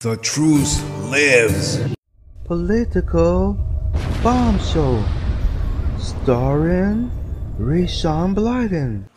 The truth lives. Political bombshell starring Rayshawn Blyden.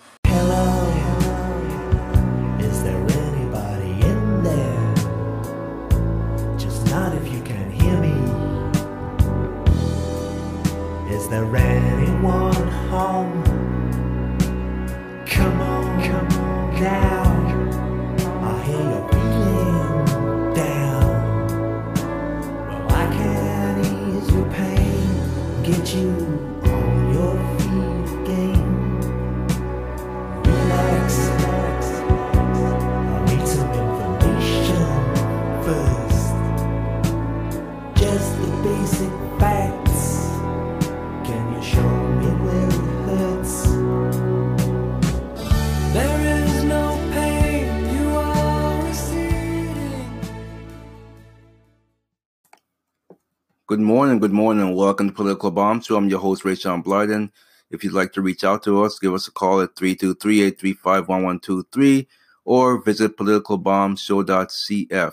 Morning, good morning, and welcome to Political Bomb Show. I'm your host, Rayshawn Blyden. If you'd like to reach out to us, give us a call at 323-835-1123 or visit politicalbombshow.cf.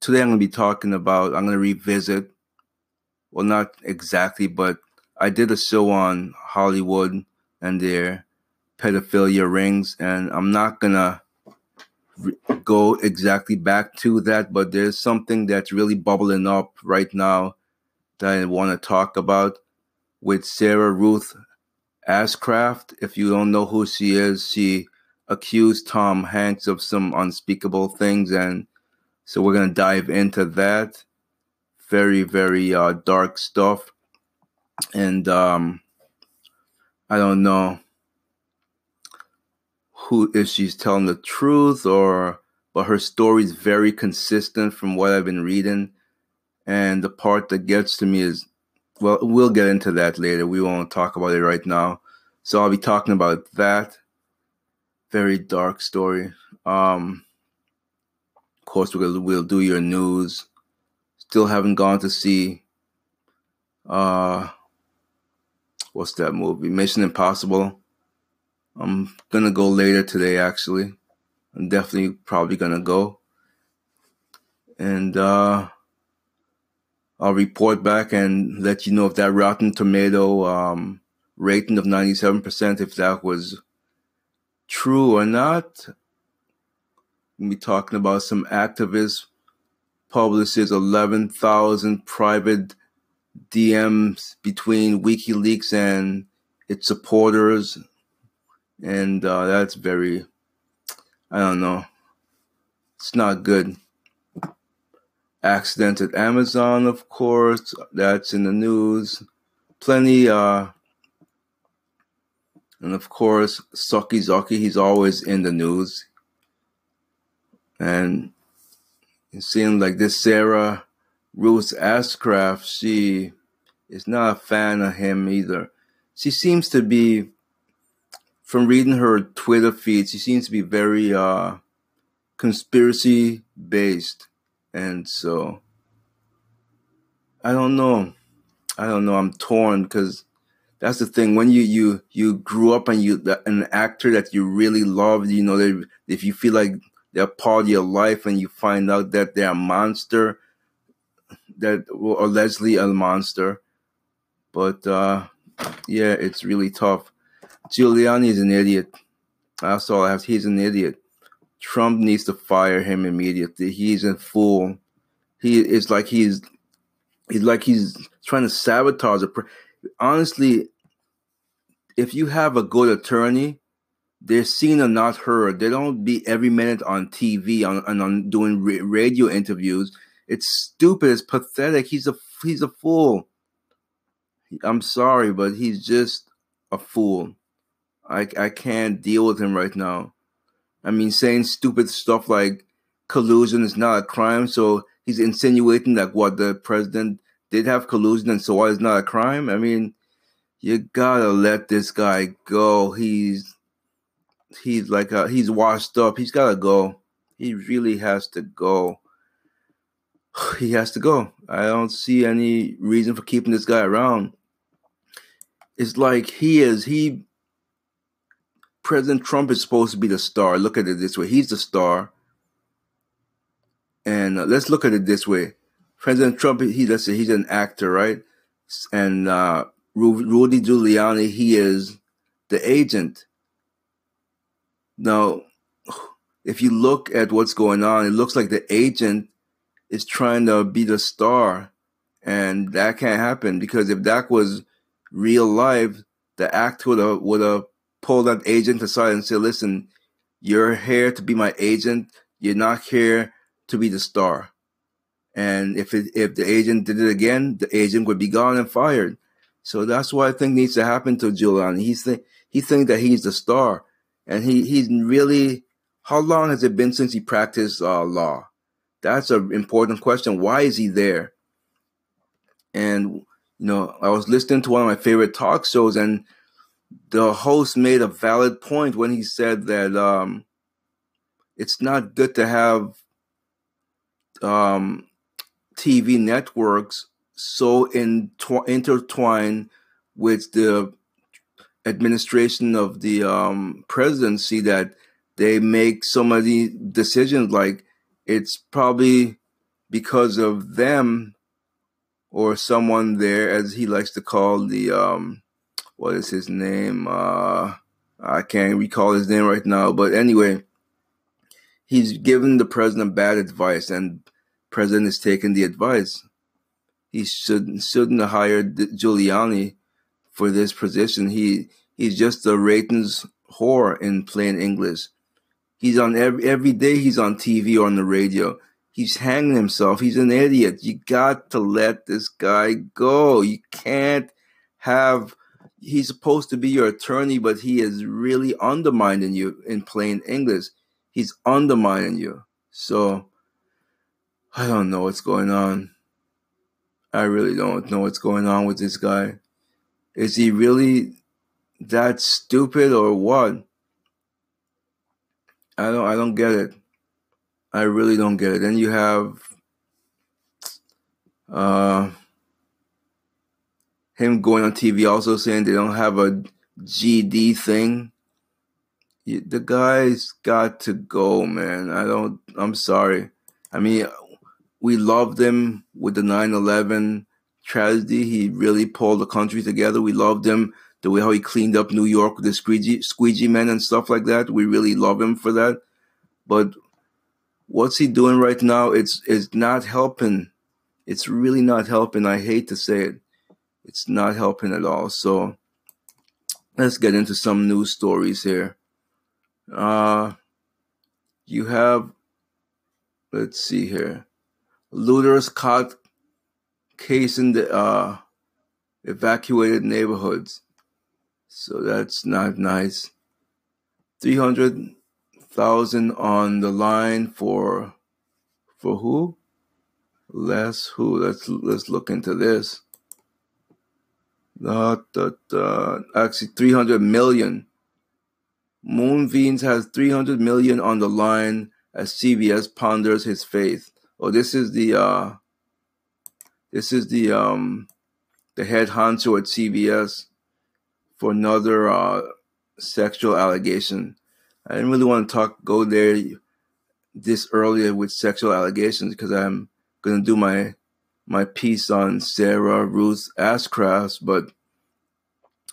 Today I'm going to be talking about, I'm going to revisit, well, not exactly, but I did a show on Hollywood and their pedophilia rings, and I'm not going to go exactly back to that, but there's something that's really bubbling up right now that I want to talk about with Sarah Ruth Ashcraft. If you don't know who she is, she accused Tom Hanks of some unspeakable things, and so we're gonna dive into that. Very, very uh, dark stuff, and um, I don't know who if she's telling the truth or but her story is very consistent from what I've been reading. And the part that gets to me is well, we'll get into that later. We won't talk about it right now. So I'll be talking about that. Very dark story. Um of course we'll we'll do your news. Still haven't gone to see uh what's that movie? Mission Impossible. I'm gonna go later today actually. I'm definitely probably gonna go. And uh I'll report back and let you know if that Rotten Tomato um rating of 97% if that was true or not. We'll be talking about some activists publishes 11,000 private DMs between WikiLeaks and its supporters and uh, that's very i don't know. It's not good. Accident at amazon of course. That's in the news. Plenty uh and of course Saki Zaki he's always in the news. And it seems like this sarah ruth ashcraft she is not a fan of him either. She seems to be from reading her Twitter feed, she seems to be very uh, conspiracy based, and so I don't know. I don't know. I'm torn because that's the thing. When you you you grew up and you an actor that you really loved, you know, that if you feel like they're part of your life, and you find out that they're a monster, that or Leslie a monster, but uh, yeah, it's really tough. Giuliani is an idiot. That's all I have. He's an idiot. Trump needs to fire him immediately. He's a fool. He is like he's he's like he's trying to sabotage it. Honestly, if you have a good attorney, they're seen and not heard. They don't be every minute on TV on, and on doing radio interviews. It's stupid. It's pathetic. He's a he's a fool. I'm sorry, but he's just a fool. I I can't deal with him right now. I mean, saying stupid stuff like collusion is not a crime, so he's insinuating that what the president did have collusion, and so why is not a crime? I mean, you gotta let this guy go. He's he's like a, he's washed up. He's gotta go. He really has to go. He has to go. I don't see any reason for keeping this guy around. It's like he is he President Trump is supposed to be the star. Look at it this way. He's the star. and uh, let's look at it this way: President Trump, he let's say he's an actor, right? And uh, Rudy Giuliani, he is the agent. Now, if you look at what's going on, it looks like the agent is trying to be the star, and that can't happen because if that was real life, the actor would have would have pulled that agent aside and said, "Listen, you're here to be my agent. You're not here to be the star." And if it, if the agent did it again, the agent would be gone and fired. So that's what I think needs to happen to Giuliani. He's think he thinks that he's the star, and he he's really. How long has it been since he practiced uh, law? That's an important question. Why is he there? And you know, I was listening to one of my favorite talk shows, and the host made a valid point when he said that um, it's not good to have um, TV networks so intertwined with the administration of the um, presidency that they make so many decisions like it's probably because of them or someone there as he likes to call the um, what is his name uh, i can't recall his name right now but anyway he's given the president bad advice and president is taking the advice he should shouldn't have hired Giuliani for this position. He he's just a ratings whore in plain English. He's on every every day. He's on TV or on the radio. He's hanging himself. He's an idiot. You got to let this guy go. You can't have. He's supposed to be your attorney, but he is really undermining you in plain English. He's undermining you. So I don't know what's going on. I really don't know what's going on with this guy. Is he really that stupid or what? I don't I don't get it. I really don't get it. Then you have uh him going on TV also saying they don't have a GD thing. The guy's got to go, man. I don't I'm sorry. I mean, we loved him with the 9-11 tragedy. He really pulled the country together. We loved him the way how he cleaned up New York with the squeegee squeegee men and stuff like that. We really love him for that. But what's he doing right now? It's it's not helping. It's really not helping. I hate to say it. It's not helping at all. So let's get into some news stories here. Uh you have let's see here. Looters caught casing the uh, evacuated neighborhoods. So that's not nice. 300,000 on the line for for who? Less who? Let's let's look into this. Uh, uh, actually 300 million. Moonves has 300 million on the line as CBS ponders his faith. Oh, this is the uh, this is the um, the head honcho at CBS for another uh, sexual allegation. I didn't really want to talk go there this earlier with sexual allegations because I'm gonna do my my piece on Sarah Ruth Ashcraft, but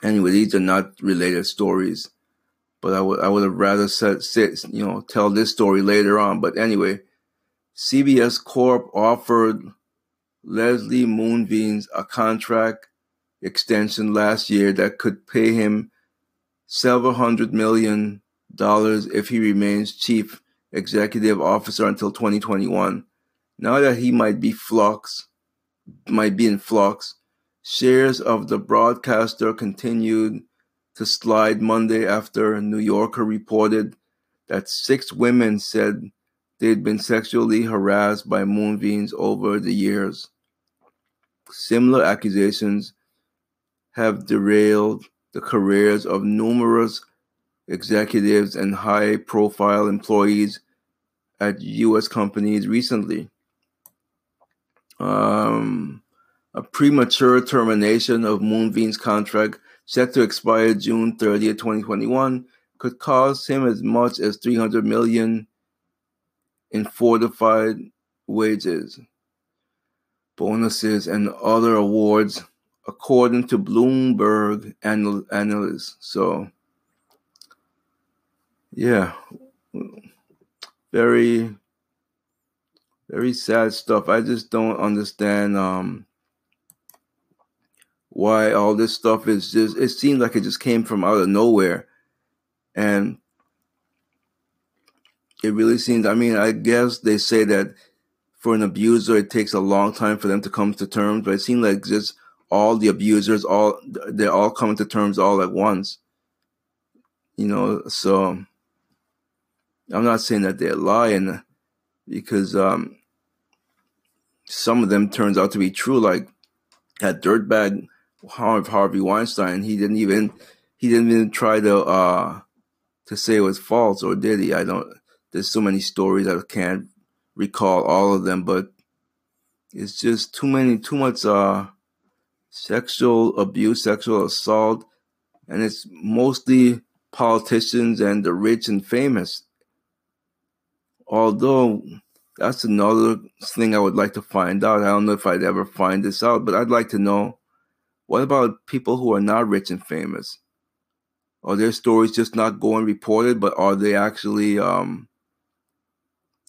anyway, these are not related stories. But I would I would have rather said, you know tell this story later on. But anyway, CBS Corp offered Leslie Moonves a contract extension last year that could pay him several hundred million dollars if he remains chief executive officer until 2021. Now that he might be flux, might be in flux, shares of the broadcaster continued to slide Monday after New Yorker reported that six women said They'd been sexually harassed by Moonves over the years. Similar accusations have derailed the careers of numerous executives and high profile employees at U.S. companies recently. Um, a premature termination of Moonves' contract set to expire June 30th, 2021 could cost him as much as 300 million in fortified wages, bonuses, and other awards, according to Bloomberg anal- analysts. So, yeah, very, very sad stuff. I just don't understand um, why all this stuff is just. It seems like it just came from out of nowhere, and it really seems. I mean, I guess they say that for an abuser, it takes a long time for them to come to terms, but it seems like just all the abusers, all they're all coming to terms all at once. You know, so I'm not saying that they're lying because um, some of them turns out to be true. Like that dirtbag Harvey Weinstein, he didn't even he didn't even try to uh, to say it was false, or did he? I don't there's so many stories I can't recall all of them, but it's just too many, too much uh, sexual abuse, sexual assault, and it's mostly politicians and the rich and famous. Although that's another thing I would like to find out. I don't know if I'd ever find this out, but I'd like to know what about people who are not rich and famous? Are their stories just not going reported, but are they actually um,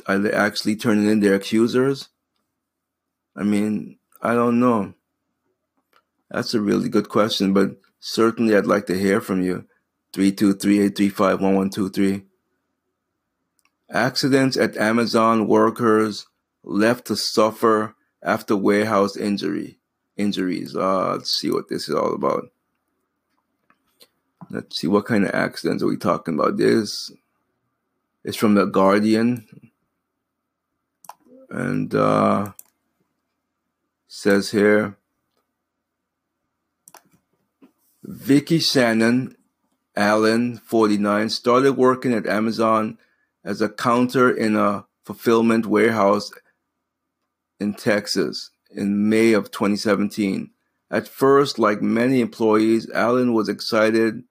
are they actually turning in their accusers? I mean, I don't know. That's a really good question, but certainly I'd like to hear from you. 323-835-1123. Accidents at Amazon workers left to suffer after warehouse injury injuries. Uh, let's see what this is all about. Let's see what kind of accidents are we talking about. This is from the Guardian and uh, says here Vicky Shannon Allen, 49, started working at Amazon as a counter in a fulfillment warehouse in Texas in May of 2017. At first, like many employees, Allen was excited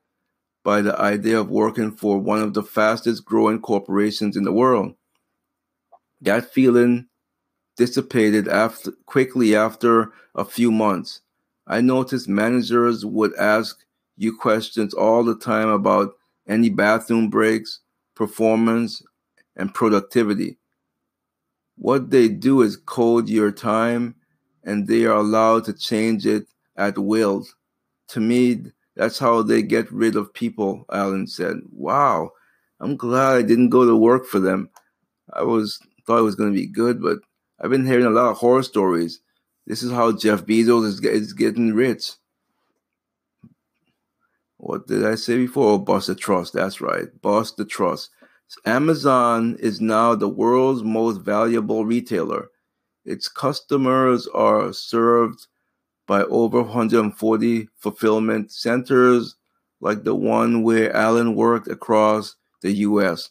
by the idea of working for one of the fastest growing corporations in the world. That feeling dissipated after quickly after a few months. I noticed managers would ask you questions all the time about any bathroom breaks, performance, and productivity. What they do is code your time and they are allowed to change it at will. To me, that's how they get rid of people, Alan said. Wow, I'm glad I didn't go to work for them. I was thought it was going to be good, but I've been hearing a lot of horror stories. This is how Jeff Bezos is, is getting rich. What did I say before? Oh, bust the trust. That's right. Bust the trust. Amazon is now the world's most valuable retailer. Its customers are served by over 140 fulfillment centers, like the one where Allen worked across the U.S.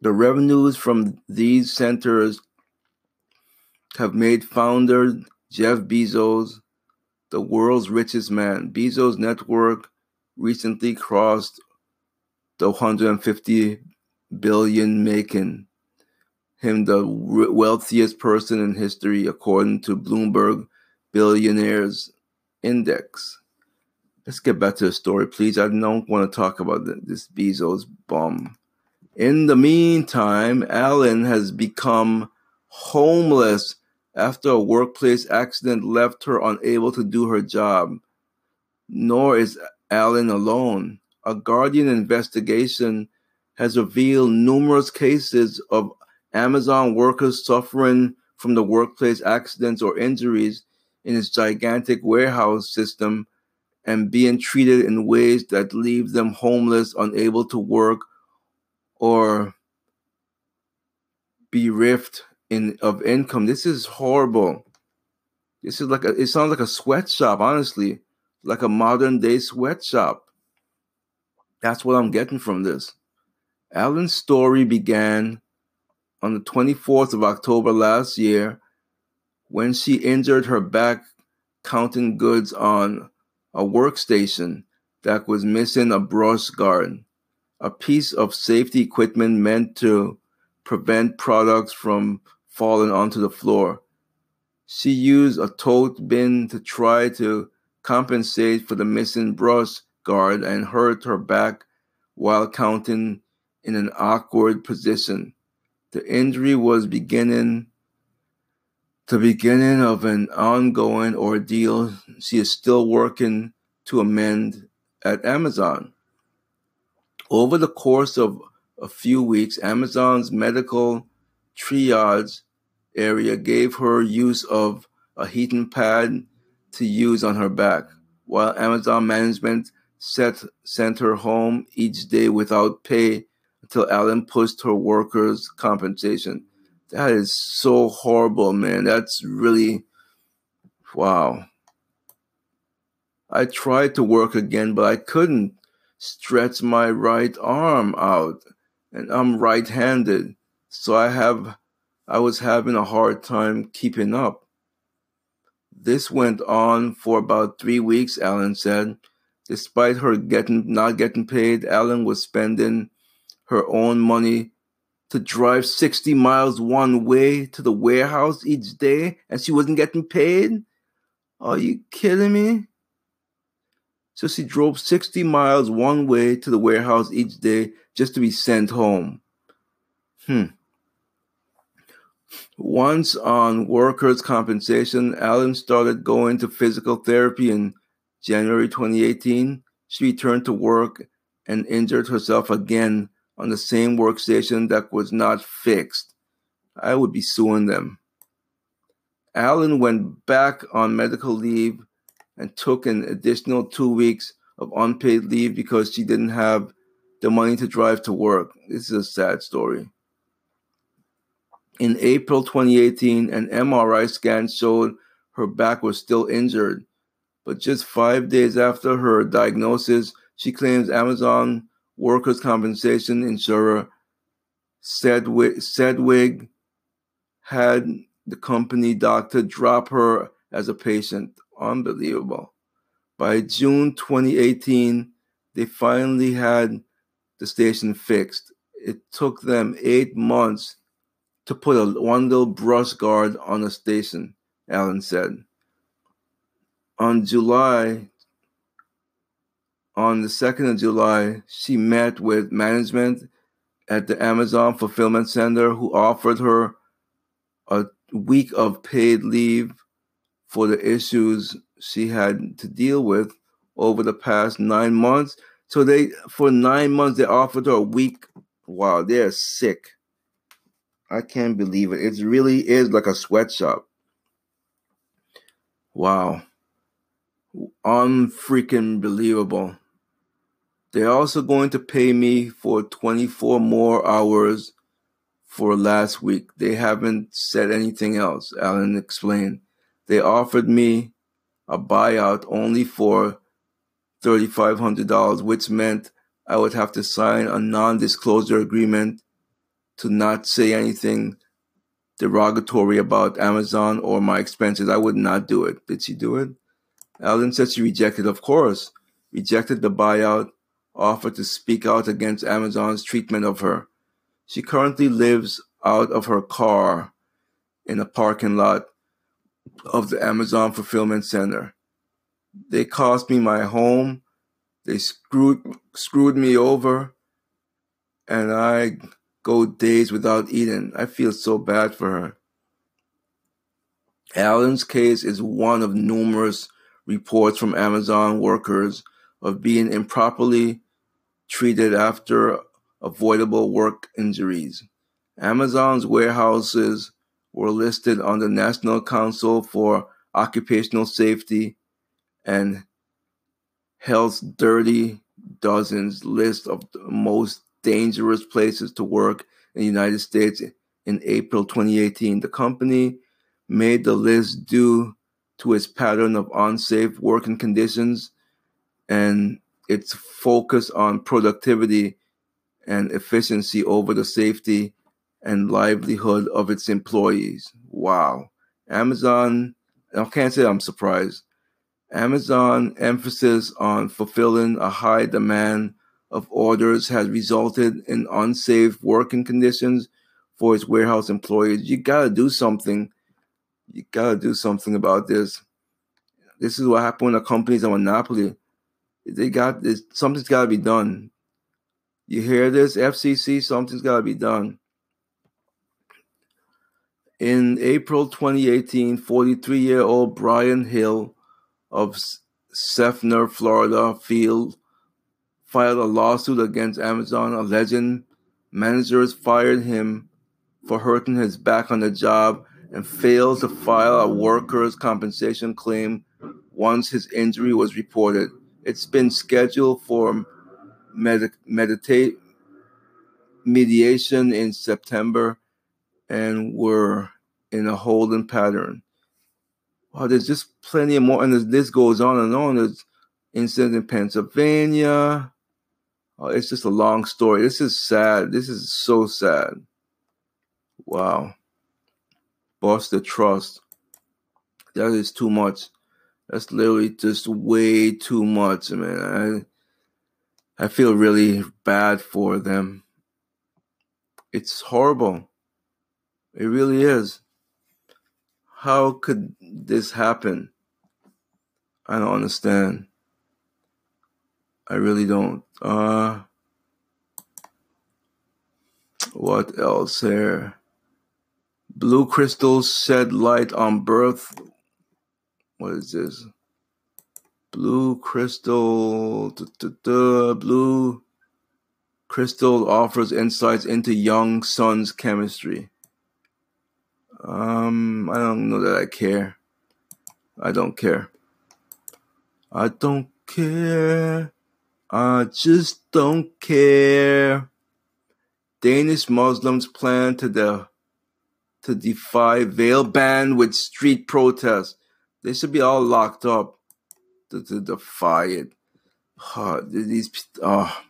The revenues from these centers have made founder Jeff Bezos the world's richest man. Bezos' network recently crossed the 150 billion, making him the wealthiest person in history, according to Bloomberg Billionaires Index. Let's get back to the story, please. I don't want to talk about this Bezos bum. In the meantime, Allen has become homeless after a workplace accident left her unable to do her job. Nor is Allen alone. A Guardian investigation has revealed numerous cases of Amazon workers suffering from the workplace accidents or injuries in its gigantic warehouse system and being treated in ways that leave them homeless, unable to work, or bereft in of income. This is horrible. This is like a, it sounds like a sweatshop, honestly, like a modern day sweatshop. That's what I'm getting from this. Allen's story began on the 24th of October last year when she injured her back counting goods on a workstation that was missing a brush guard, a piece of safety equipment meant to prevent products from fallen onto the floor. She used a tote bin to try to compensate for the missing brush guard and hurt her back while counting in an awkward position. The injury was beginning the beginning of an ongoing ordeal she is still working to amend at Amazon. Over the course of a few weeks, Amazon's medical triage area gave her use of a heating pad to use on her back, while Amazon management set, sent her home each day without pay until Allen pushed her workers' compensation. That is so horrible, man. That's really wow. I tried to work again, but I couldn't stretch my right arm out, and I'm right-handed, so I have I was having a hard time keeping up. This went on for about three weeks, Allen said. Despite her getting not getting paid, Allen was spending her own money to drive 60 miles one way to the warehouse each day and she wasn't getting paid? Are you kidding me? So she drove 60 miles one way to the warehouse each day just to be sent home. Hmm. Once on workers' compensation, Allen started going to physical therapy in January 2018. She returned to work and injured herself again on the same workstation that was not fixed, I would be suing them. Allen went back on medical leave and took an additional two weeks of unpaid leave because she didn't have the money to drive to work. This is a sad story. In April 2018, an MRI scan showed her back was still injured. But just five days after her diagnosis, she claims Amazon workers' compensation insurer Sedgwick, Sedgwick had the company doctor drop her as a patient. Unbelievable. By June 2018, they finally had the station fixed. It took them eight months to put a one little brush guard on the station, Allen said. On July on the 2nd of July, she met with management at the Amazon Fulfillment Center who offered her a week of paid leave for the issues she had to deal with over the past nine months. So they, for nine months, they offered her a week. Wow, they're sick. I can't believe it. It really is like a sweatshop. Wow. Unfreaking believable. They're also going to pay me for 24 more hours for last week. They haven't said anything else, Allen explained. They offered me a buyout only for $3,500, which meant I would have to sign a non disclosure agreement to not say anything derogatory about Amazon or my expenses. I would not do it. Did she do it? Allen said she rejected, of course, rejected the buyout offered to speak out against Amazon's treatment of her. She currently lives out of her car in a parking lot of the Amazon Fulfillment Center. They cost me my home. They screwed screwed me over, and I go days without eating. I feel so bad for her. Allen's case is one of numerous reports from Amazon workers of being improperly treated after avoidable work injuries. Amazon's warehouses were listed on the National Council for Occupational Safety and Health's Dirty Dozens list of the most dangerous places to work in the United States in April 2018. The company made the list due to its pattern of unsafe working conditions and its focus on productivity and efficiency over the safety and livelihood of its employees. Wow. Amazon, I can't say I'm surprised. Amazon emphasis on fulfilling a high demand of orders has resulted in unsafe working conditions for its warehouse employees. You gotta do something. You gotta do something about this. This is what happened when a company's a monopoly. They got this. Something's got to be done. You hear this, FCC? Something's got to be done. In April 2018, 43 year old Brian Hill of Seffner, Florida, field filed a lawsuit against Amazon, alleging managers fired him for hurting his back on the job and failed to file a workers' compensation claim once his injury was reported. It's been scheduled for med- meditate mediation in September, and we're in a holding pattern. Wow, there's just plenty more, and this goes on and on. There's incident in Pennsylvania. Oh, it's just a long story. This is sad. This is so sad. Wow. Bust the trust. That is too much. That's literally just way too much, man. I I feel really bad for them. It's horrible. It really is. How could this happen? I don't understand. I really don't. Uh what else here? Blue crystals shed light on birth. What is this? Blue crystal. Duh, duh, duh, blue crystal offers insights into young sun's chemistry. Um, I don't know that I care. I don't care. I don't care. I just don't care. Danish Muslims plan to the to defy veil ban with street protests. They should be all locked up to, to defy it. Oh, these oh.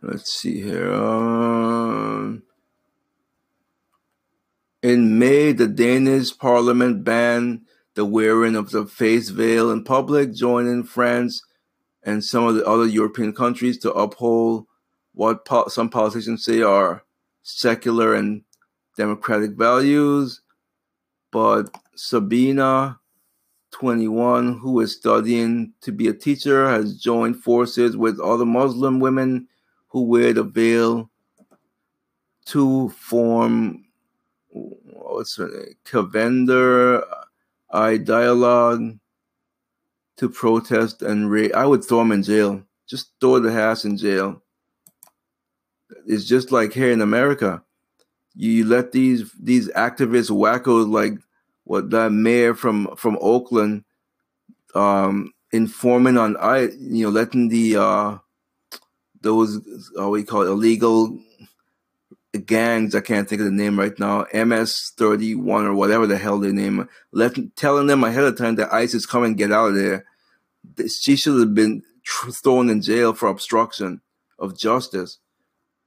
Let's see here. Um, in May, the Danish parliament banned the wearing of the face veil in public, joining France and some of the other European countries to uphold what po- some politicians say are secular and democratic values. But Sabina, 21, who is studying to be a teacher, has joined forces with other Muslim women who wear the veil to form what's her name? Kvinder I dialogue to protest and I would throw them in jail. Just throw the ass in jail. It's just like here in America. You let these these activists wackos like what that mayor from from Oakland um informing on I you know letting the uh those uh, we call it illegal gangs. I can't think of the name right now. MS thirty one or whatever the hell they name. Left telling them ahead of time that ICE is coming, get out of there. She should have been thrown in jail for obstruction of justice.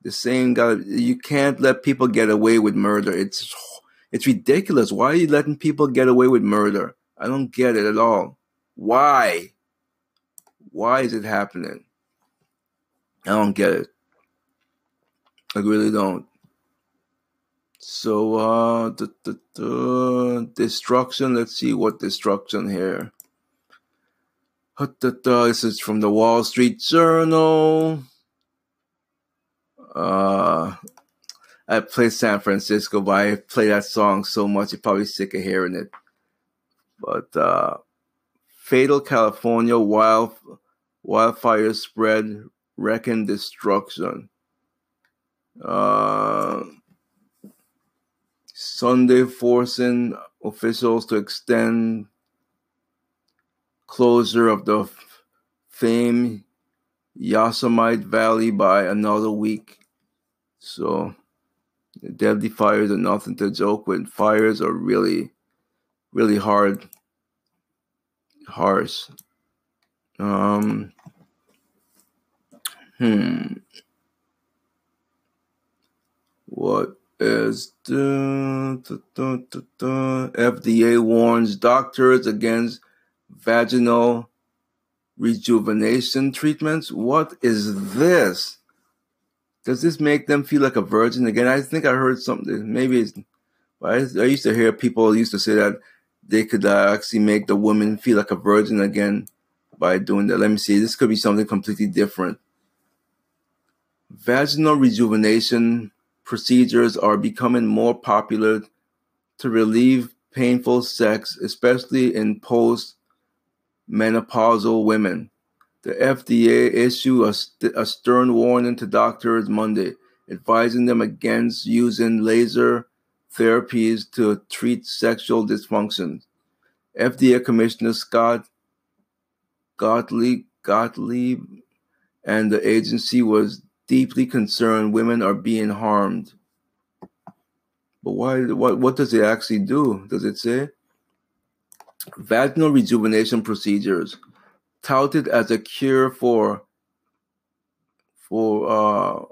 The same guy. You can't let people get away with murder. It's it's ridiculous. Why are you letting people get away with murder? I don't get it at all. Why? Why is it happening? I don't get it. I really don't. So, uh, the, the, destruction. Let's see what destruction here. This is from the Wall Street Journal. Uh, I play San Francisco, but I play that song so much, you're probably sick of hearing it. But uh, fatal California wild wildfire spread, wrecking destruction. Uh, Sunday forcing officials to extend closure of the famed Yosemite Valley by another week. So deadly fires are nothing to joke with. Fires are really, really hard, harsh. Um, hmm. What is the, FDA warns doctors against vaginal rejuvenation treatments? What is this? does this make them feel like a virgin again? I think I heard something. Maybe it's. I, I used to hear people used to say that they could uh, actually make the woman feel like a virgin again by doing that. Let me see. This could be something completely different. Vaginal rejuvenation procedures are becoming more popular to relieve painful sex, especially in post menopausal women. The FDA issued a, st- a, stern warning to doctors Monday, advising them against using laser therapies to treat sexual dysfunction. FDA Commissioner Scott Gottlieb, Gottlieb and the agency was deeply concerned women are being harmed. But why? What? What does it actually do? Does it say? Vaginal rejuvenation procedures, touted as a cure for for uh,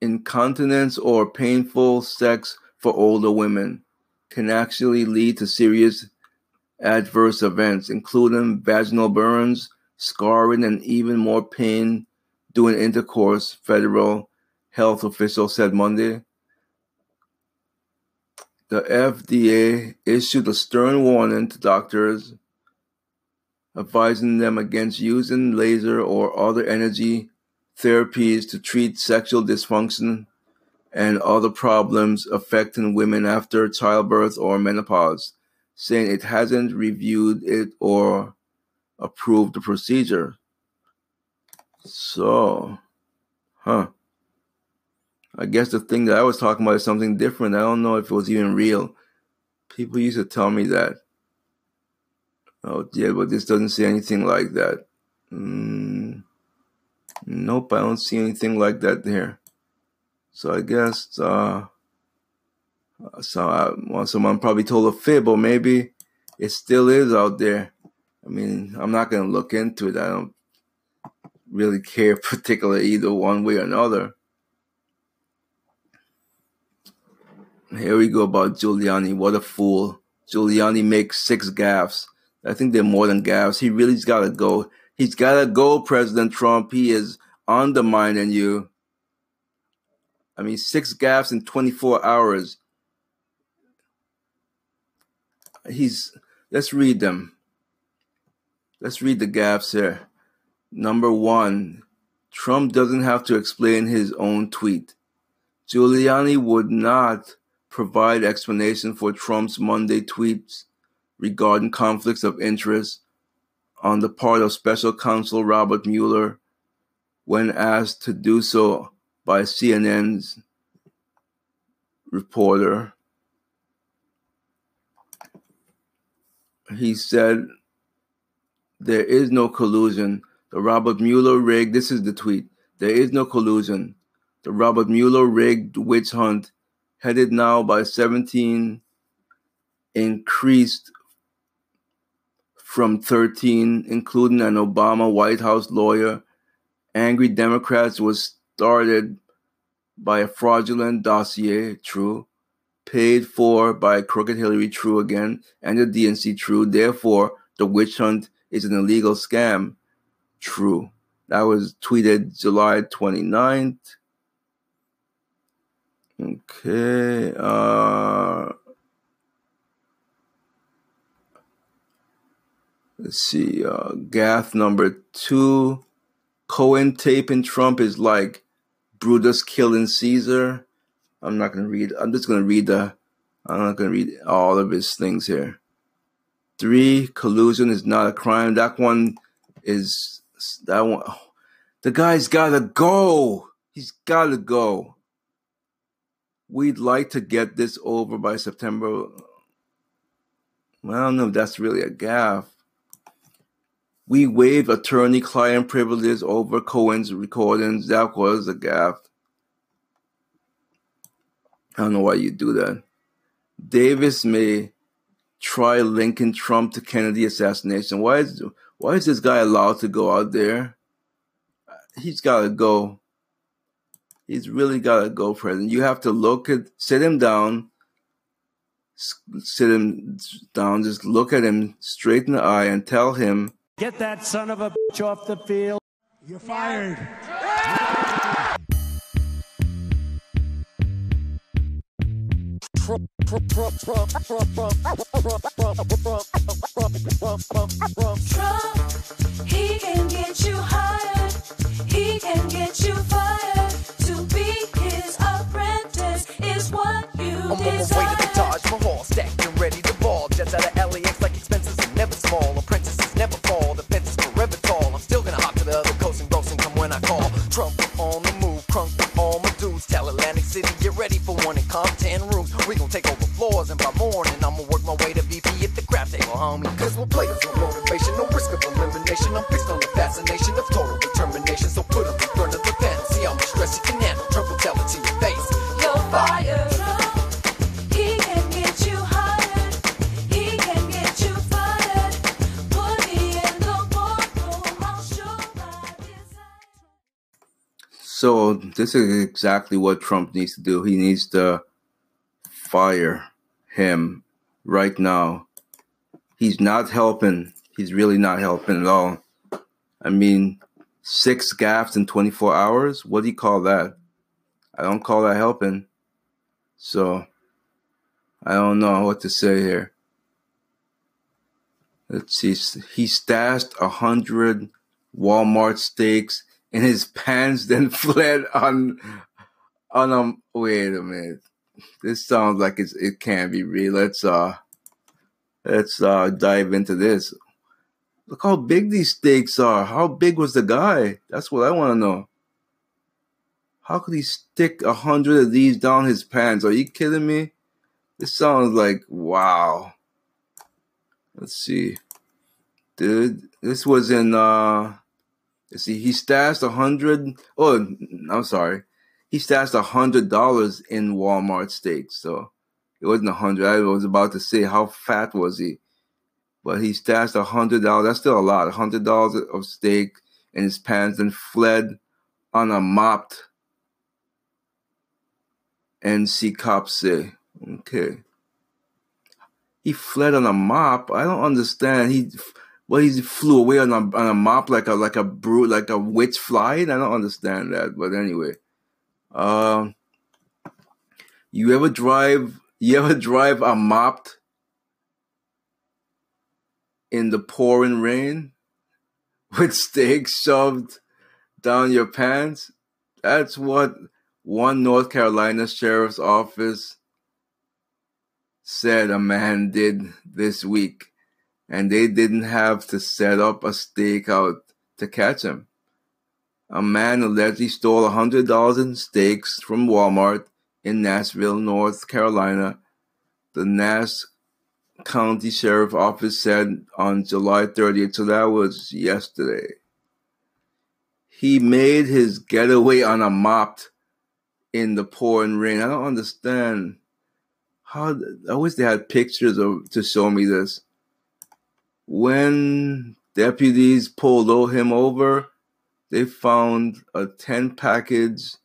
incontinence or painful sex for older women, can actually lead to serious adverse events, including vaginal burns, scarring, and even more pain during intercourse. Federal health officials said Monday the FDA issued a stern warning to doctors, advising them against using laser or other energy therapies to treat sexual dysfunction and other problems affecting women after childbirth or menopause, saying it hasn't reviewed it or approved the procedure. So, huh. I guess the thing that I was talking about is something different. I don't know if it was even real. People used to tell me that. Oh, yeah, but this doesn't say anything like that. Mm, nope, I don't see anything like that there. So I guess, uh, so I, well, someone probably told a fib, or maybe it still is out there. I mean, I'm not to look into it. I don't really care particularly either one way or another. Here we go about Giuliani. What a fool. Giuliani makes six gaffes. I think they're more than gaffes. He really's got to go. He's got to go, President Trump. He is undermining you. I mean, six gaffes in 24 hours. He's, let's read them. Let's read the gaffes here. Number one, Trump doesn't have to explain his own tweet. Giuliani would not provide explanation for Trump's Monday tweets regarding conflicts of interest on the part of special counsel Robert Mueller when asked to do so by CNN's reporter. He said, There is no collusion. The Robert Mueller rig, this is the tweet. There is no collusion. The Robert Mueller rigged witch hunt headed now by 17, increased from 13, including an Obama White House lawyer. Angry Democrats was started by a fraudulent dossier, true, paid for by crooked Hillary, true again, and the DNC, true. Therefore, the witch hunt is an illegal scam, true. That was tweeted July 29th. Okay. Uh, let's see. Uh, Gaff number two. Cohen taping Trump is like Brutus killing Caesar. I'm not gonna read. I'm just gonna read the. I'm not gonna read all of his things here. Three, collusion is not a crime. That one is that one. Oh, the guy's gotta go. He's gotta go. We'd like to get this over by September. Well, I don't know if that's really a gaffe. We waived attorney client privileges over Cohen's recordings. That was a gaffe. I don't know why you do that. Davis may try linking Trump to Kennedy assassination. Why is why is this guy allowed to go out there? He's got to go. He's really got to go, President. You have to look at, sit him down, sit him down, just look at him straight in the eye and tell him, Get that son of a bitch off the field. You're fired. Trump, he can get you hired. He can get you fired. To be his apprentice is what you I'm on my way to the desire. This is exactly what Trump needs to do. He needs to fire him right now. He's not helping. He's really not helping at all. I mean, six gaffes in 24 hours? What do you call that? I don't call that helping. So I don't know what to say here. Let's see. He stashed a hundred Walmart steaks in his pants, then fled on on um. Wait a minute. This sounds like it's it can't be real. Let's uh let's uh dive into this. Look how big these steaks are. How big was the guy? That's what I want to know. How could he stick a hundred of these down his pants? Are you kidding me? This sounds like wow. Let's see. Dude, this was in uh see, he stashed a hundred oh I'm sorry. He stashed a hundred dollars in Walmart steaks, so it wasn't a hundred. I was about to say how fat was he? But he stashed a hundred dollars. That's still a lot. A hundred dollars of steak in his pants and fled on a mopped NC cops say. Okay. He fled on a mop. I don't understand. He well, he flew away on a on a mop like a like a brood like a witch flying. I don't understand that. But anyway, um, you ever drive? You ever drive a mopped in the pouring rain with steaks shoved down your pants? That's what one North Carolina sheriff's office said a man did this week, and they didn't have to set up a stakeout to catch him. A man allegedly stole $100 in steaks from Walmart in Nashville, North Carolina. The Nash County Sheriff Office said on July 30th, so that was yesterday. He made his getaway on a mop in the pouring rain. I don't understand how. I wish they had pictures of to show me this. When deputies pulled him over, they found a ten package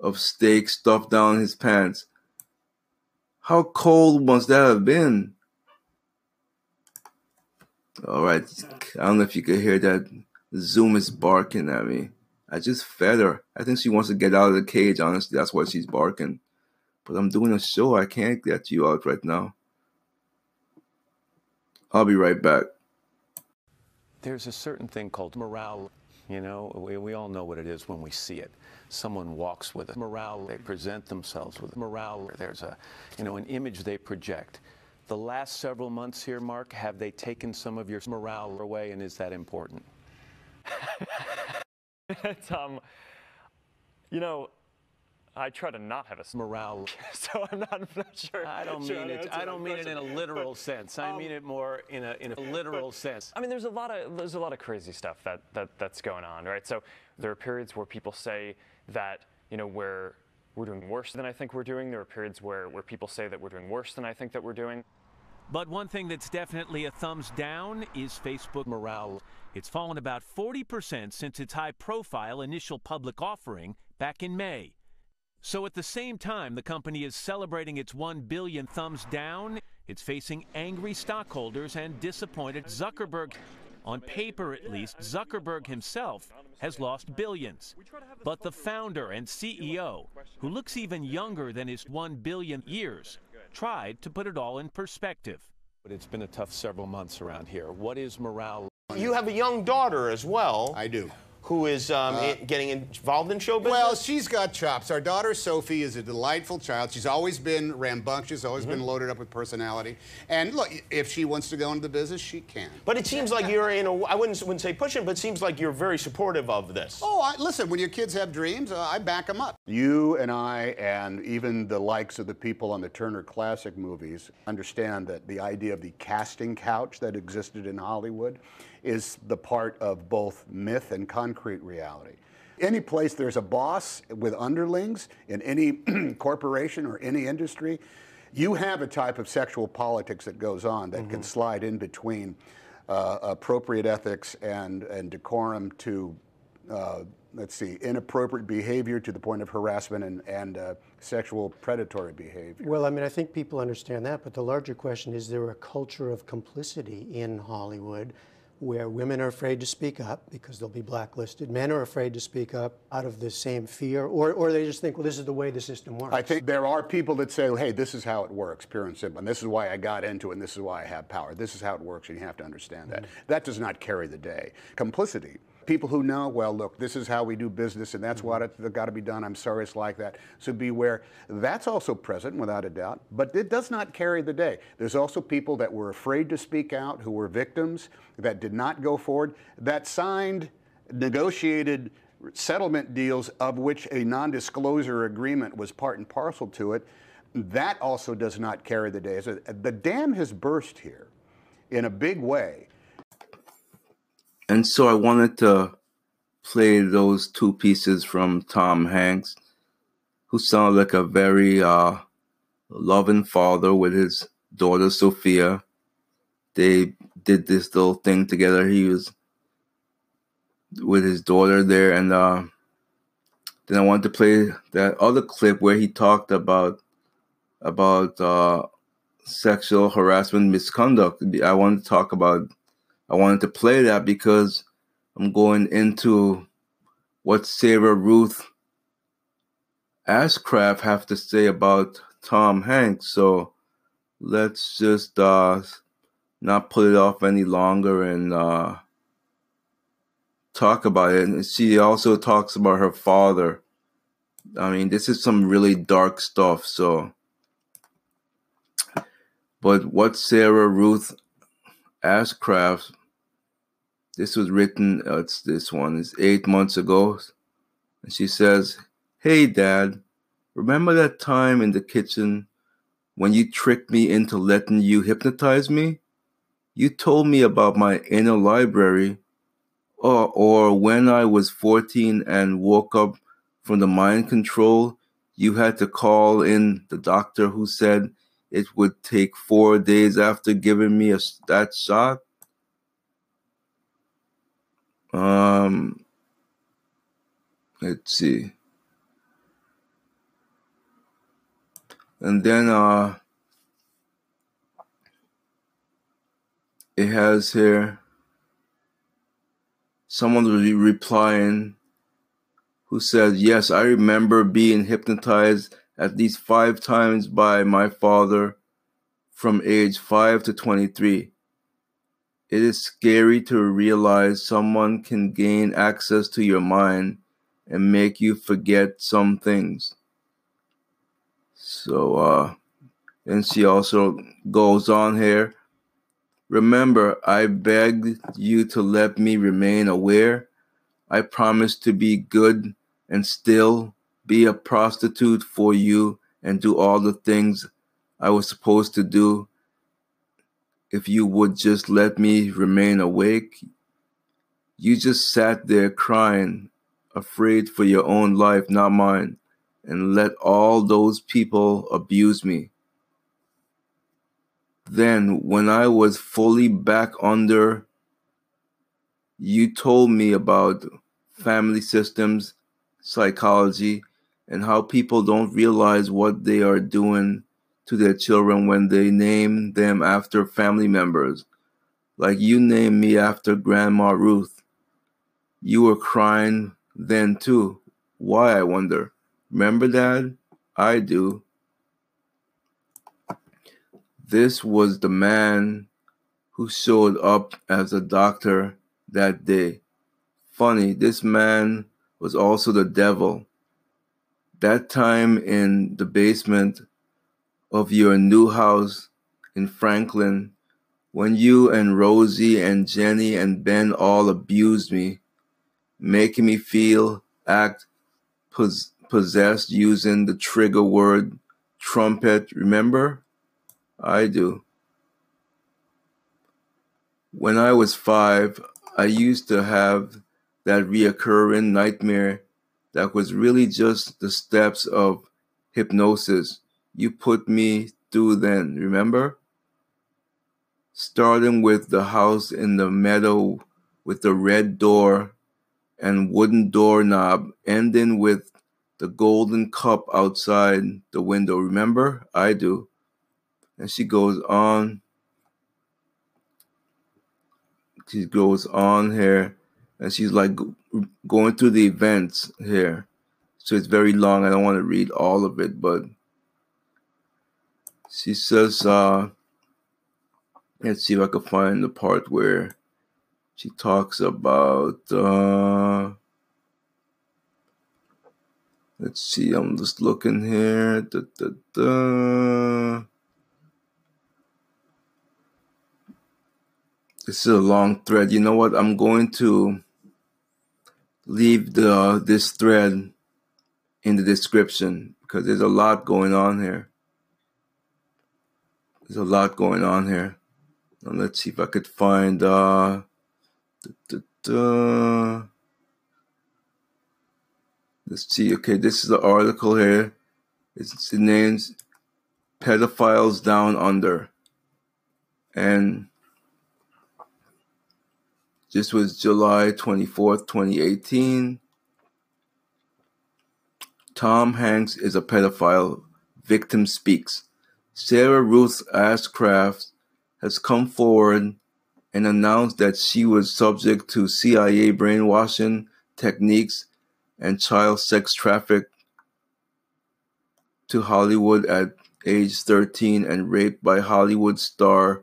of steak stuffed down his pants. How cold must that have been? All right, I don't know if you could hear that. Zoom is barking at me. I just fed her. I think she wants to get out of the cage. Honestly, that's why she's barking. But I'm doing a show. I can't get you out right now. I'll be right back. There's a certain thing called morale. You know, we, we all know what it is when we see it. Someone walks with a morale, they present themselves with a morale. There's a, you know, an image they project. The last several months here, Mark, have they taken some of your morale away, and is that important? Tom, you know, I try to not have a Morale. so I'm not, I'm not sure. I don't sure mean it. I don't mean it in a literal But, sense. I um, mean it more in a in a literal sense. I mean, there's a lot of there's a lot of crazy stuff that, that that's going on, right? So there are periods where people say that you know we're we're doing worse than I think we're doing. There are periods where where people say that we're doing worse than I think that we're doing. But one thing that's definitely a thumbs down is Facebook morale. It's fallen about 40% since its high profile initial public offering back in May. So at the same time the company is celebrating its 1 billion thumbs down, it's facing angry stockholders and disappointed Zuckerberg. On paper, at least, Zuckerberg himself has lost billions. But the founder and CEO, who looks even younger than his 1 billion years, tried to put it all in perspective. But it's been a tough several months around here. What is morale? You have a young daughter as well. I do. Who is um, Uh, i- getting involved in show business? Well, she's got chops. Our daughter Sophie is a delightful child. She's always been rambunctious, always been loaded up with personality. And look, if she wants to go into the business, she can. but it seems like you're in a. I wouldn't wouldn't say pushing, but it seems like you're very supportive of this. Oh, I, listen, when your kids have dreams, uh, I back them up. You and I, and even the likes of the people on the Turner Classic movies, understand that the idea of the casting couch that existed in Hollywood is the part of both myth and concrete reality. Any place there's a boss with underlings in any corporation or any industry, you have a type of sexual politics that goes on that can slide in between uh, appropriate ethics and, and decorum to, uh, let's see, inappropriate behavior to the point of harassment and, and uh, sexual predatory behavior. Well, I mean, I think people understand that, but the larger question is there a culture of complicity in Hollywood where women are afraid to speak up because they'll be blacklisted, men are afraid to speak up out of the same fear, or, or they just think, well, this is the way the system works? I think there are people that say, hey, this is how it works, pure and simple. And this is why I got into it, and this is why I have power. This is how it works, and you have to understand that. Mm-hmm. That does not carry the day. Complicity. People who know, well, look, this is how we do business, and that's what mm-hmm. it's got to be done. I'm sorry it's like that. So beware. That's also present, without a doubt, but it does not carry the day. There's also people that were afraid to speak out, who were victims, that did not go forward, that signed, negotiated settlement deals of which a non-disclosure agreement was part and parcel to it. That also does not carry the day. So uh, the dam has burst here in a big way. And so I wanted to play those two pieces from Tom Hanks, who sounded like a very uh, loving father with his daughter Sophia. They did this little thing together. He was with his daughter there, and uh, then I wanted to play that other clip where he talked about about uh, sexual harassment, misconduct. I wanted to talk about. I wanted to play that because I'm going into what Sarah Ruth Ashcraft have to say about Tom Hanks. So let's just uh, not put it off any longer and uh, talk about it. And she also talks about her father. I mean, this is some really dark stuff. So, but what Sarah Ruth Ashcraft this was written uh, it's this one is eight months ago. And she says hey dad remember that time in the kitchen when you tricked me into letting you hypnotize me? You told me about my inner library or, or when i was 14 and woke up from the mind control you had to call in the doctor who said it would take four days after giving me a, that shot um, let's see. And then uh it has here someone re- replying who says, Yes, I remember being hypnotized at least five times by my father from age 5 to 23. It is scary to realize someone can gain access to your mind and make you forget some things. So, uh, and she also goes on here. Remember, I begged you to let me remain aware. I promised to be good and still be a prostitute for you and do all the things I was supposed to do if you would just let me remain awake. You just sat there crying, afraid for your own life, not mine, and let all those people abuse me. Then, when I was fully back under, you told me about family systems, psychology, and how people don't realize what they are doing to their children when they name them after family members. Like you named me after Grandma Ruth. You were crying then too. Why, I wonder. Remember, Dad? I do. This was the man who showed up as a doctor that day. Funny, this man was also the devil. That time in the basement of your new house in Franklin, when you and Rosie and Jenny and Ben all abused me, making me feel act pos- possessed using the trigger word trumpet. Remember? I do. When I was five, I used to have that reoccurring nightmare that was really just the steps of hypnosis you put me through then, remember? Starting with the house in the meadow with the red door and wooden doorknob, ending with the golden cup outside the window. Remember? I do. And she goes on. She goes on here, and she's like going through the events here. So it's very long. I don't want to read all of it, but she says, uh, let's see if I can find the part where she talks about, uh, let's see, I'm just looking here. Da, da, da. This is a long thread. You know what? I'm going to leave the this thread in the description because there's a lot going on here. There's a lot going on here. Now let's see if I could find uh da, da, da. let's see, okay, this is the article here. It's the names Pedophiles Down Under. And this was July 24th, 2018. Tom Hanks is a pedophile. Victim speaks. Sarah Ruth Ashcraft has come forward and announced that she was subject to CIA brainwashing techniques and child sex traffic to Hollywood at age 13 and raped by Hollywood star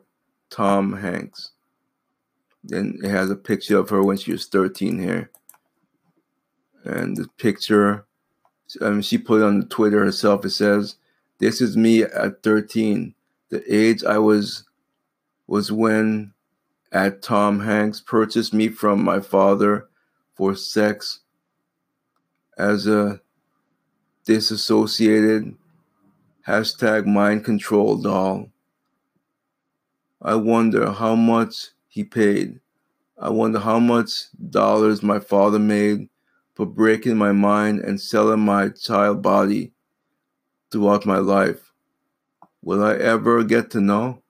Tom Hanks. Then it has a picture of her when she was 13 here. And the picture, um, she put it on Twitter herself. It says, This is me at 13. The age I was was when at Tom Hanks purchased me from my father for sex as a disassociated hashtag mind control doll. I wonder how much he paid. I wonder how much dollars my father made for breaking my mind and selling my child body throughout my life. Will I ever get to know?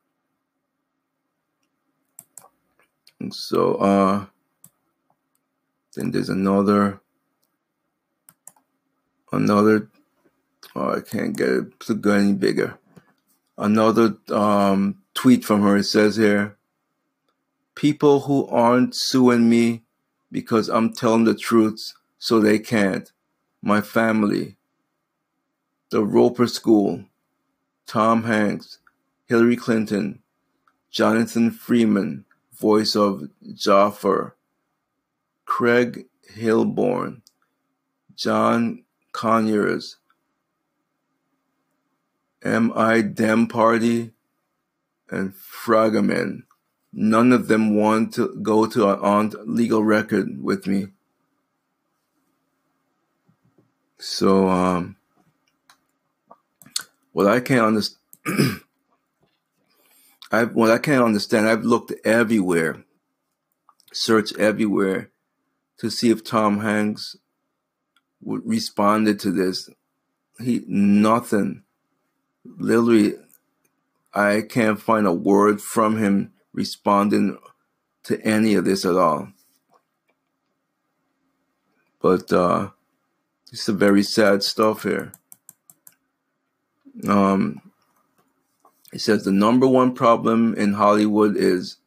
And so, uh, then there's another, another, oh, I can't get it to go any bigger. Another um, tweet from her. It says here, people who aren't suing me because I'm telling the truth so they can't. My family, the Roeper School, Tom Hanks, Hillary Clinton, Jonathan Freeman, voice of Jafar, Craig Kilborn, John Conyers, M.I. Dem Party, and Fragaman. None of them want to go to on legal record with me. So, um, what I can't understand, I what I can't understand. I've looked everywhere, searched everywhere, to see if Tom Hanks would responded to this. He nothing. Literally, I can't find a word from him responding to any of this at all. But uh, it's a very sad stuff here. Um, it says the number one problem in Hollywood is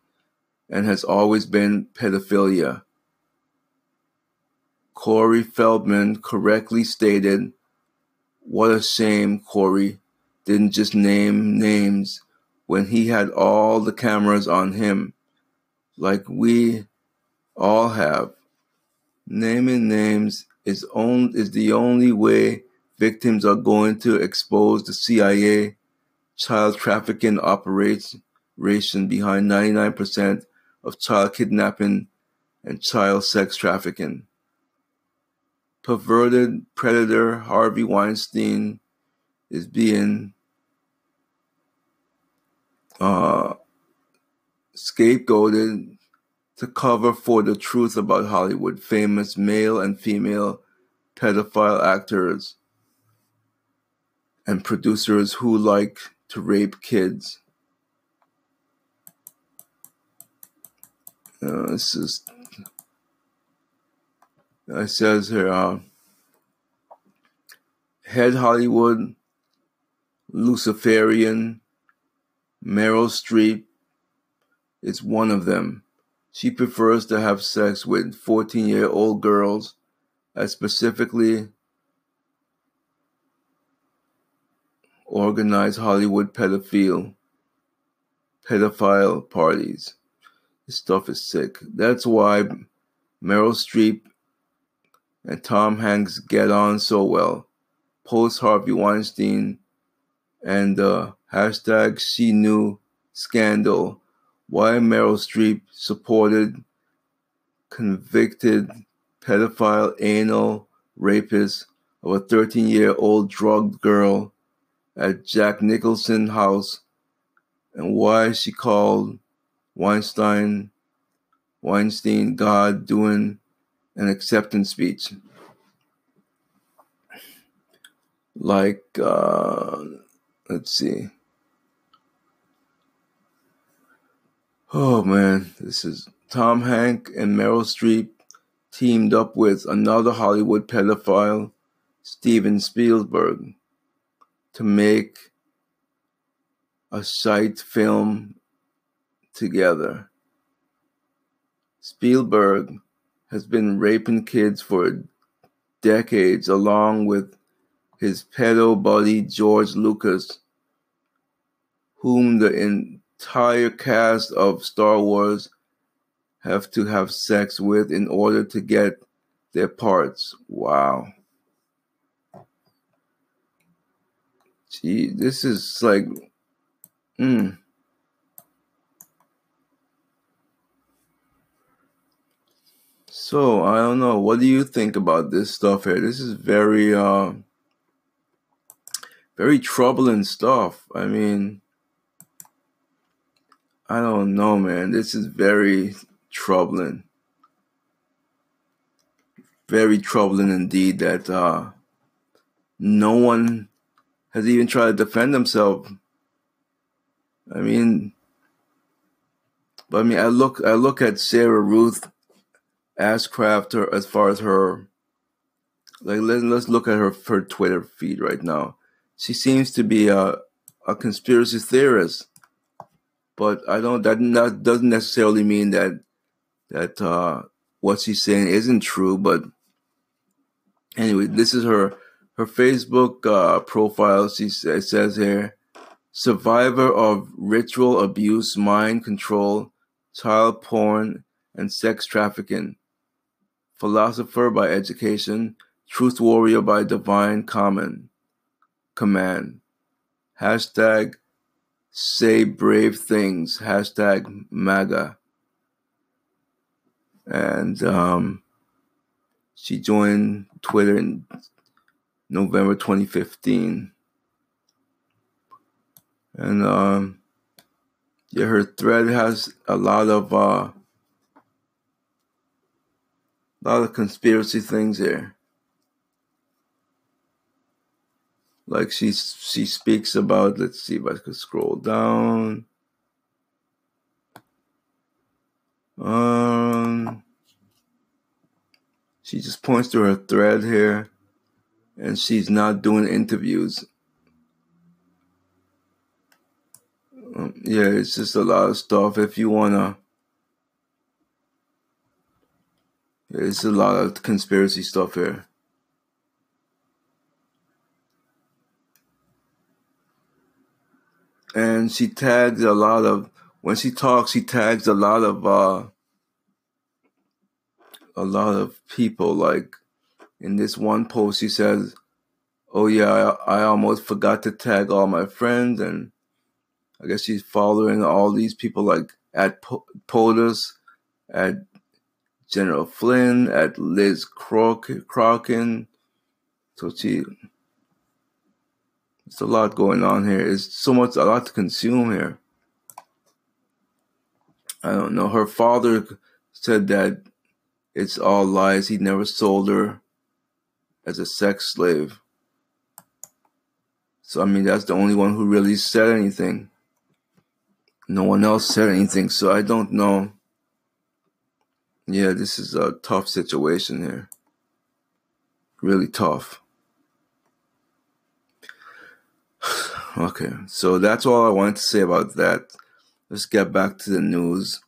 and has always been pedophilia. Corey Feldman correctly stated, What a shame Corey didn't just name names when he had all the cameras on him, like we all have. Naming names is, on, is the only way victims are going to expose the CIA child trafficking operation behind 99% of child kidnapping and child sex trafficking. Perverted predator Harvey Weinstein is being uh, scapegoated to cover for the truth about Hollywood famous male and female pedophile actors and producers who like to rape kids. Uh, this is it says here uh, head Hollywood Luciferian Meryl Streep is one of them. She prefers to have sex with 14 year old girls, as specifically organized Hollywood pedophile pedophile parties. This stuff is sick. That's why Meryl Streep and Tom Hanks get on so well. Post Harvey Weinstein and the hashtag she knew scandal. Why Meryl Streep supported convicted pedophile anal rapist of a 13 year old drugged girl at Jack Nicholson house and why she called Weinstein Weinstein God doing an acceptance speech. Like uh let's see. Oh man, this is Tom Hank and Meryl Streep teamed up with another Hollywood pedophile, Steven Spielberg, to make a sight film together. Spielberg has been raping kids for decades along with his pedo buddy George Lucas, whom the entire cast of Star Wars have to have sex with in order to get their parts. Wow. Gee, this is like, mm. So I don't know. What do you think about this stuff here? This is very, uh, very troubling stuff. I mean, I don't know, man. This is very troubling. Very troubling indeed that uh, no one has even tried to defend himself. I mean, but I mean, I look, I look at Sarah Ruth Ashcraft her as far as her, like let, let's look at her her Twitter feed right now. She seems to be a a conspiracy theorist, but I don't that not, doesn't necessarily mean that that uh, what she's saying isn't true. But anyway, this is her her Facebook uh, profile. She it says here, survivor of ritual abuse, mind control, child porn, and sex trafficking. Philosopher by education, truth warrior by divine common command. Hashtag say brave things. Hashtag MAGA. And um, she joined Twitter in November 2015. And um, yeah, her thread has a lot of uh, a lot of conspiracy things here. Like she she speaks about. Let's see if I could scroll down. Um, she just points to her thread here, and she's not doing interviews. Um, yeah, it's just a lot of stuff. If you wanna it's a lot of conspiracy stuff here. And she tags a lot of when she talks, she tags a lot of uh a lot of people. Like in this one post, she says, "Oh yeah, I, I almost forgot to tag all my friends," and I guess she's following all these people like at po- POTUS, at General Flynn, at Liz Crock- Crokin. So she, it's a lot going on here. It's so much, a lot to consume here. I don't know. Her father said that it's all lies. He never sold her as a sex slave. So, I mean, that's the only one who really said anything. No one else said anything. So, I don't know. Yeah, this is a tough situation here. Really tough. Okay, so that's all I wanted to say about that. Let's get back to the news.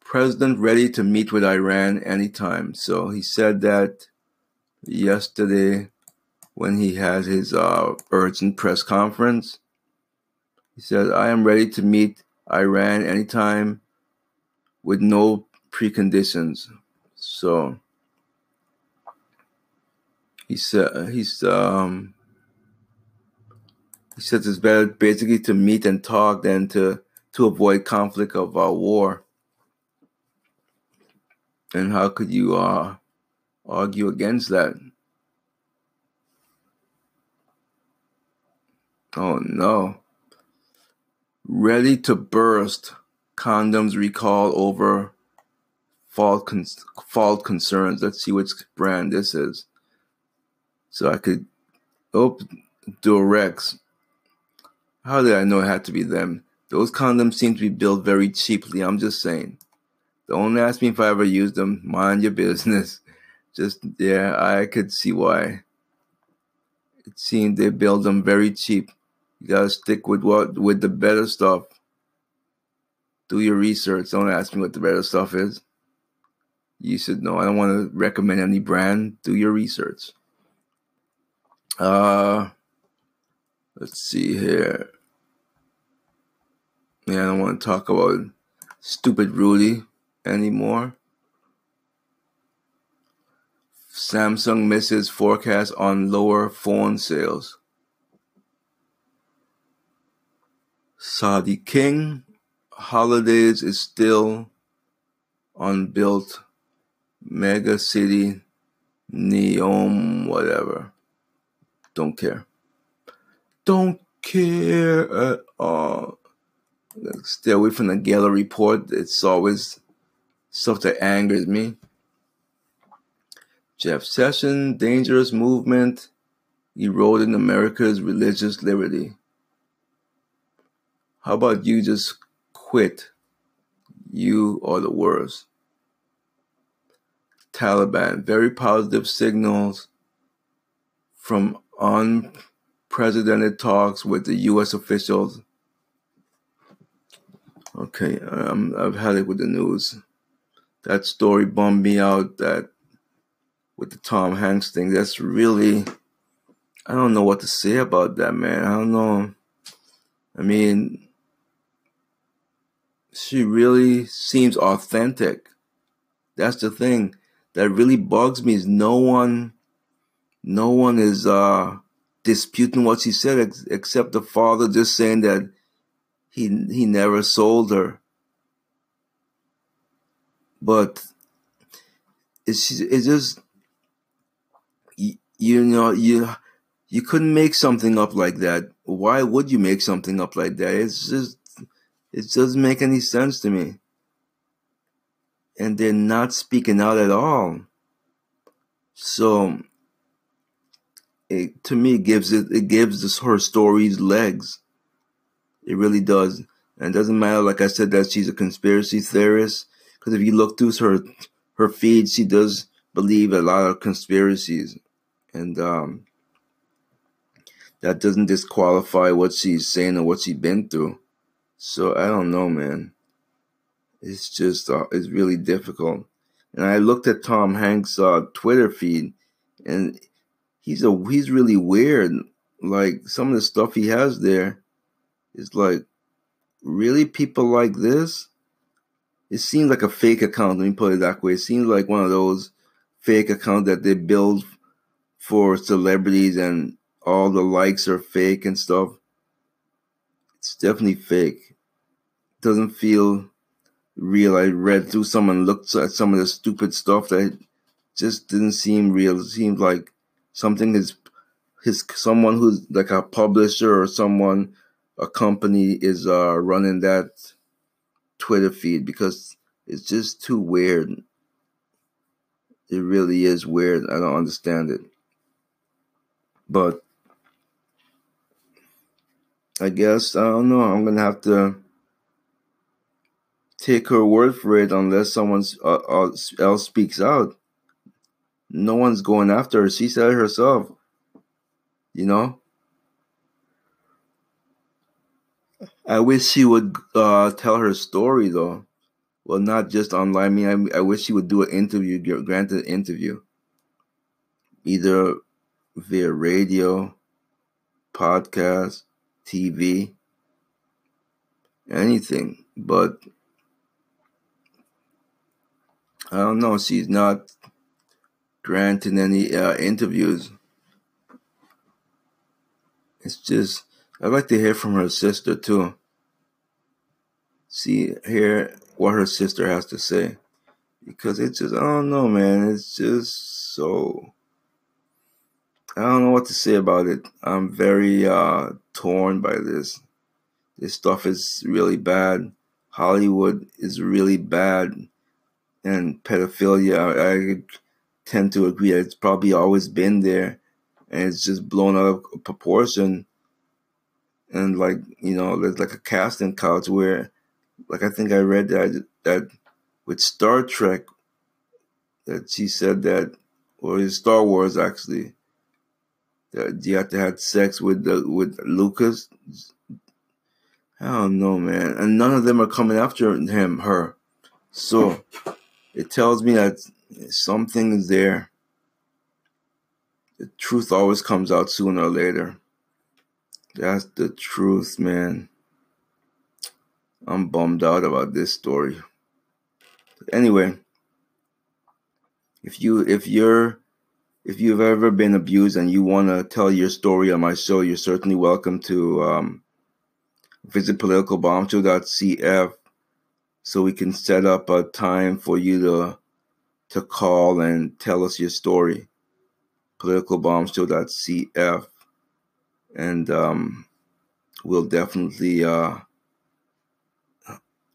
President ready to meet with Iran anytime. So he said that yesterday when he had his uh, urgent press conference. He said, I am ready to meet Iran anytime with no preconditions. So he said he's um he says it's better basically to meet and talk than to to avoid conflict of uh, war. And how could you uh, argue against that? Oh no. Ready to burst. Condoms recall over fault, fault concerns. Let's see which brand this is. So I could. Oh, Durex. How did I know it had to be them? Those condoms seem to be built very cheaply. I'm just saying. Don't ask me if I ever used them. Mind your business. Just yeah, I could see why. It seemed they build them very cheap. You gotta stick with what with the better stuff. Do your research. Don't ask me what the better stuff is. You should know. I don't want to recommend any brand. Do your research. Uh let's see here. Yeah, I don't want to talk about stupid Rudy anymore. Samsung misses forecast on lower phone sales. Saudi King Holidays is still unbuilt. Mega City Neom whatever. Don't care. Don't care at all. Stay away from the Gala report. It's always stuff that angers me. Jeff Sessions, dangerous movement, eroding America's religious liberty. How about you just quit? You are the worst. Taliban, very positive signals from unprecedented talks with the U.S. officials. Okay, um, I've had it with the news. That story bummed me out. That with the Tom Hanks thing, that's really, I don't know what to say about that, man. I don't know. I mean, she really seems authentic. That's the thing that really bugs me is no one, no one is uh, disputing what she said ex- except the father just saying that he he never sold her. But it's it's just you, know you you couldn't make something up like that. Why would you make something up like that? It's just it doesn't make any sense to me. And they're not speaking out at all. So it to me it gives it it gives this her stories legs. It really does. And it doesn't matter, like I said, that she's a conspiracy theorist. Because if you look through her her feed, she does believe a lot of conspiracies, and um, that doesn't disqualify what she's saying or what she's been through. So I don't know, man. It's just uh, it's really difficult. And I looked at Tom Hanks' uh, Twitter feed, and he's a he's really weird. Like some of the stuff he has there is like, really people like this. It seems like a fake account. Let me put it that way. It seems like one of those fake accounts that they build for celebrities, and all the likes are fake and stuff. It's definitely fake. It Doesn't feel real. I read through some and looked at some of the stupid stuff that just didn't seem real. It seemed like something is his someone who's like a publisher or someone a company is uh running that Twitter feed because it's just too weird. It really is weird. I don't understand it. But I guess I don't know. I'm gonna have to take her word for it unless someone uh, uh, else speaks out. No one's going after her. She said it herself. You know. I wish she would uh, tell her story though. Well, not just online. I mean, I, I wish she would do an interview, grant an interview, either via radio, podcast, TV, anything. But I don't know. She's not granting any uh, interviews. It's just I'd like to hear from her sister too. See, hear what her sister has to say, because it's just I don't know, man. It's just so I don't know what to say about it. I'm very uh, torn by this. This stuff is really bad. Hollywood is really bad, and pedophilia. I, tend to agree that it's probably always been there, and it's just blown out of proportion. And like you know, there's like a casting couch where, like I think I read that that with Star Trek, that she said that, or Star Wars actually, to have sex with the with Lucas. I don't know, man. And none of them are coming after him, her. So it tells me that something is there. The truth always comes out sooner or later. That's the truth, man. I'm bummed out about this story. Anyway, if you if you're if you've ever been abused and you want to tell your story on my show, you're certainly welcome to um, visit politicalbombshow.cf so we can set up a time for you to to call and tell us your story. Politicalbombshow.cf and um, we'll definitely uh,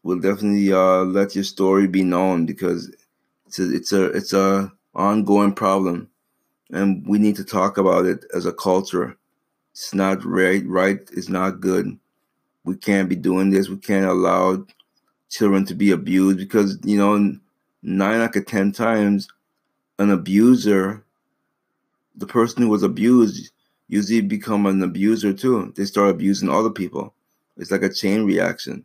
we'll definitely uh, let your story be known because it's a, it's a it's a ongoing problem and we need to talk about it as a culture. It's not right. Right is not good. We can't be doing this. We can't allow children to be abused because you know nine out of ten times an abuser, the person who was abused, usually become an abuser too. They start abusing other people. It's like a chain reaction.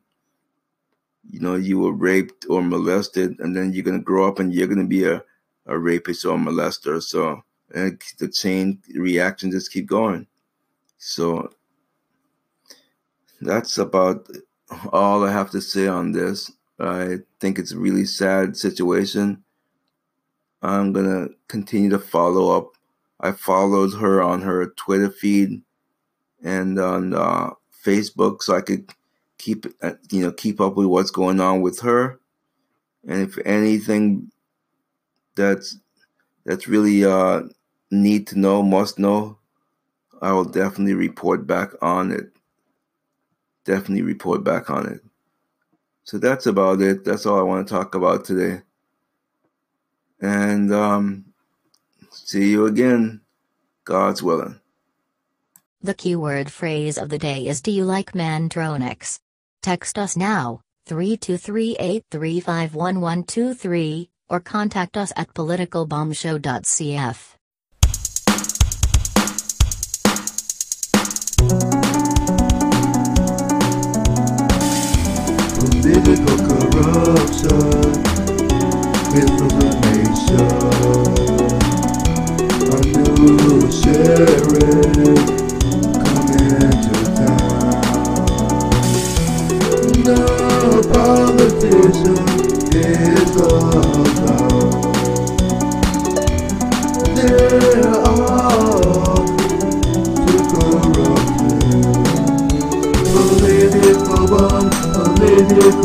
You know, you were raped or molested, and then you're gonna grow up and you're gonna be a, a rapist or a molester. So and the chain reaction just keep going. So that's about all I have to say on this. I think it's a really sad situation. I'm gonna continue to follow up. I followed her on her Twitter feed and on uh, Facebook, so I could keep uh, you know keep up with what's going on with her. And if anything that's that's really uh, need to know, must know, I will definitely report back on it. Definitely report back on it. So that's about it. That's all I want to talk about today. And um, see you again, God's willing. The keyword phrase of the day is Do you like Mantronics? Text us now, 323-835-1123, or contact us at politicalbombshow.cf. Political corruption.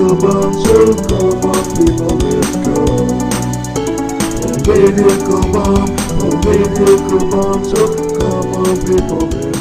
So come on people, let's go. Political bomb, political bomb, so come on people, let's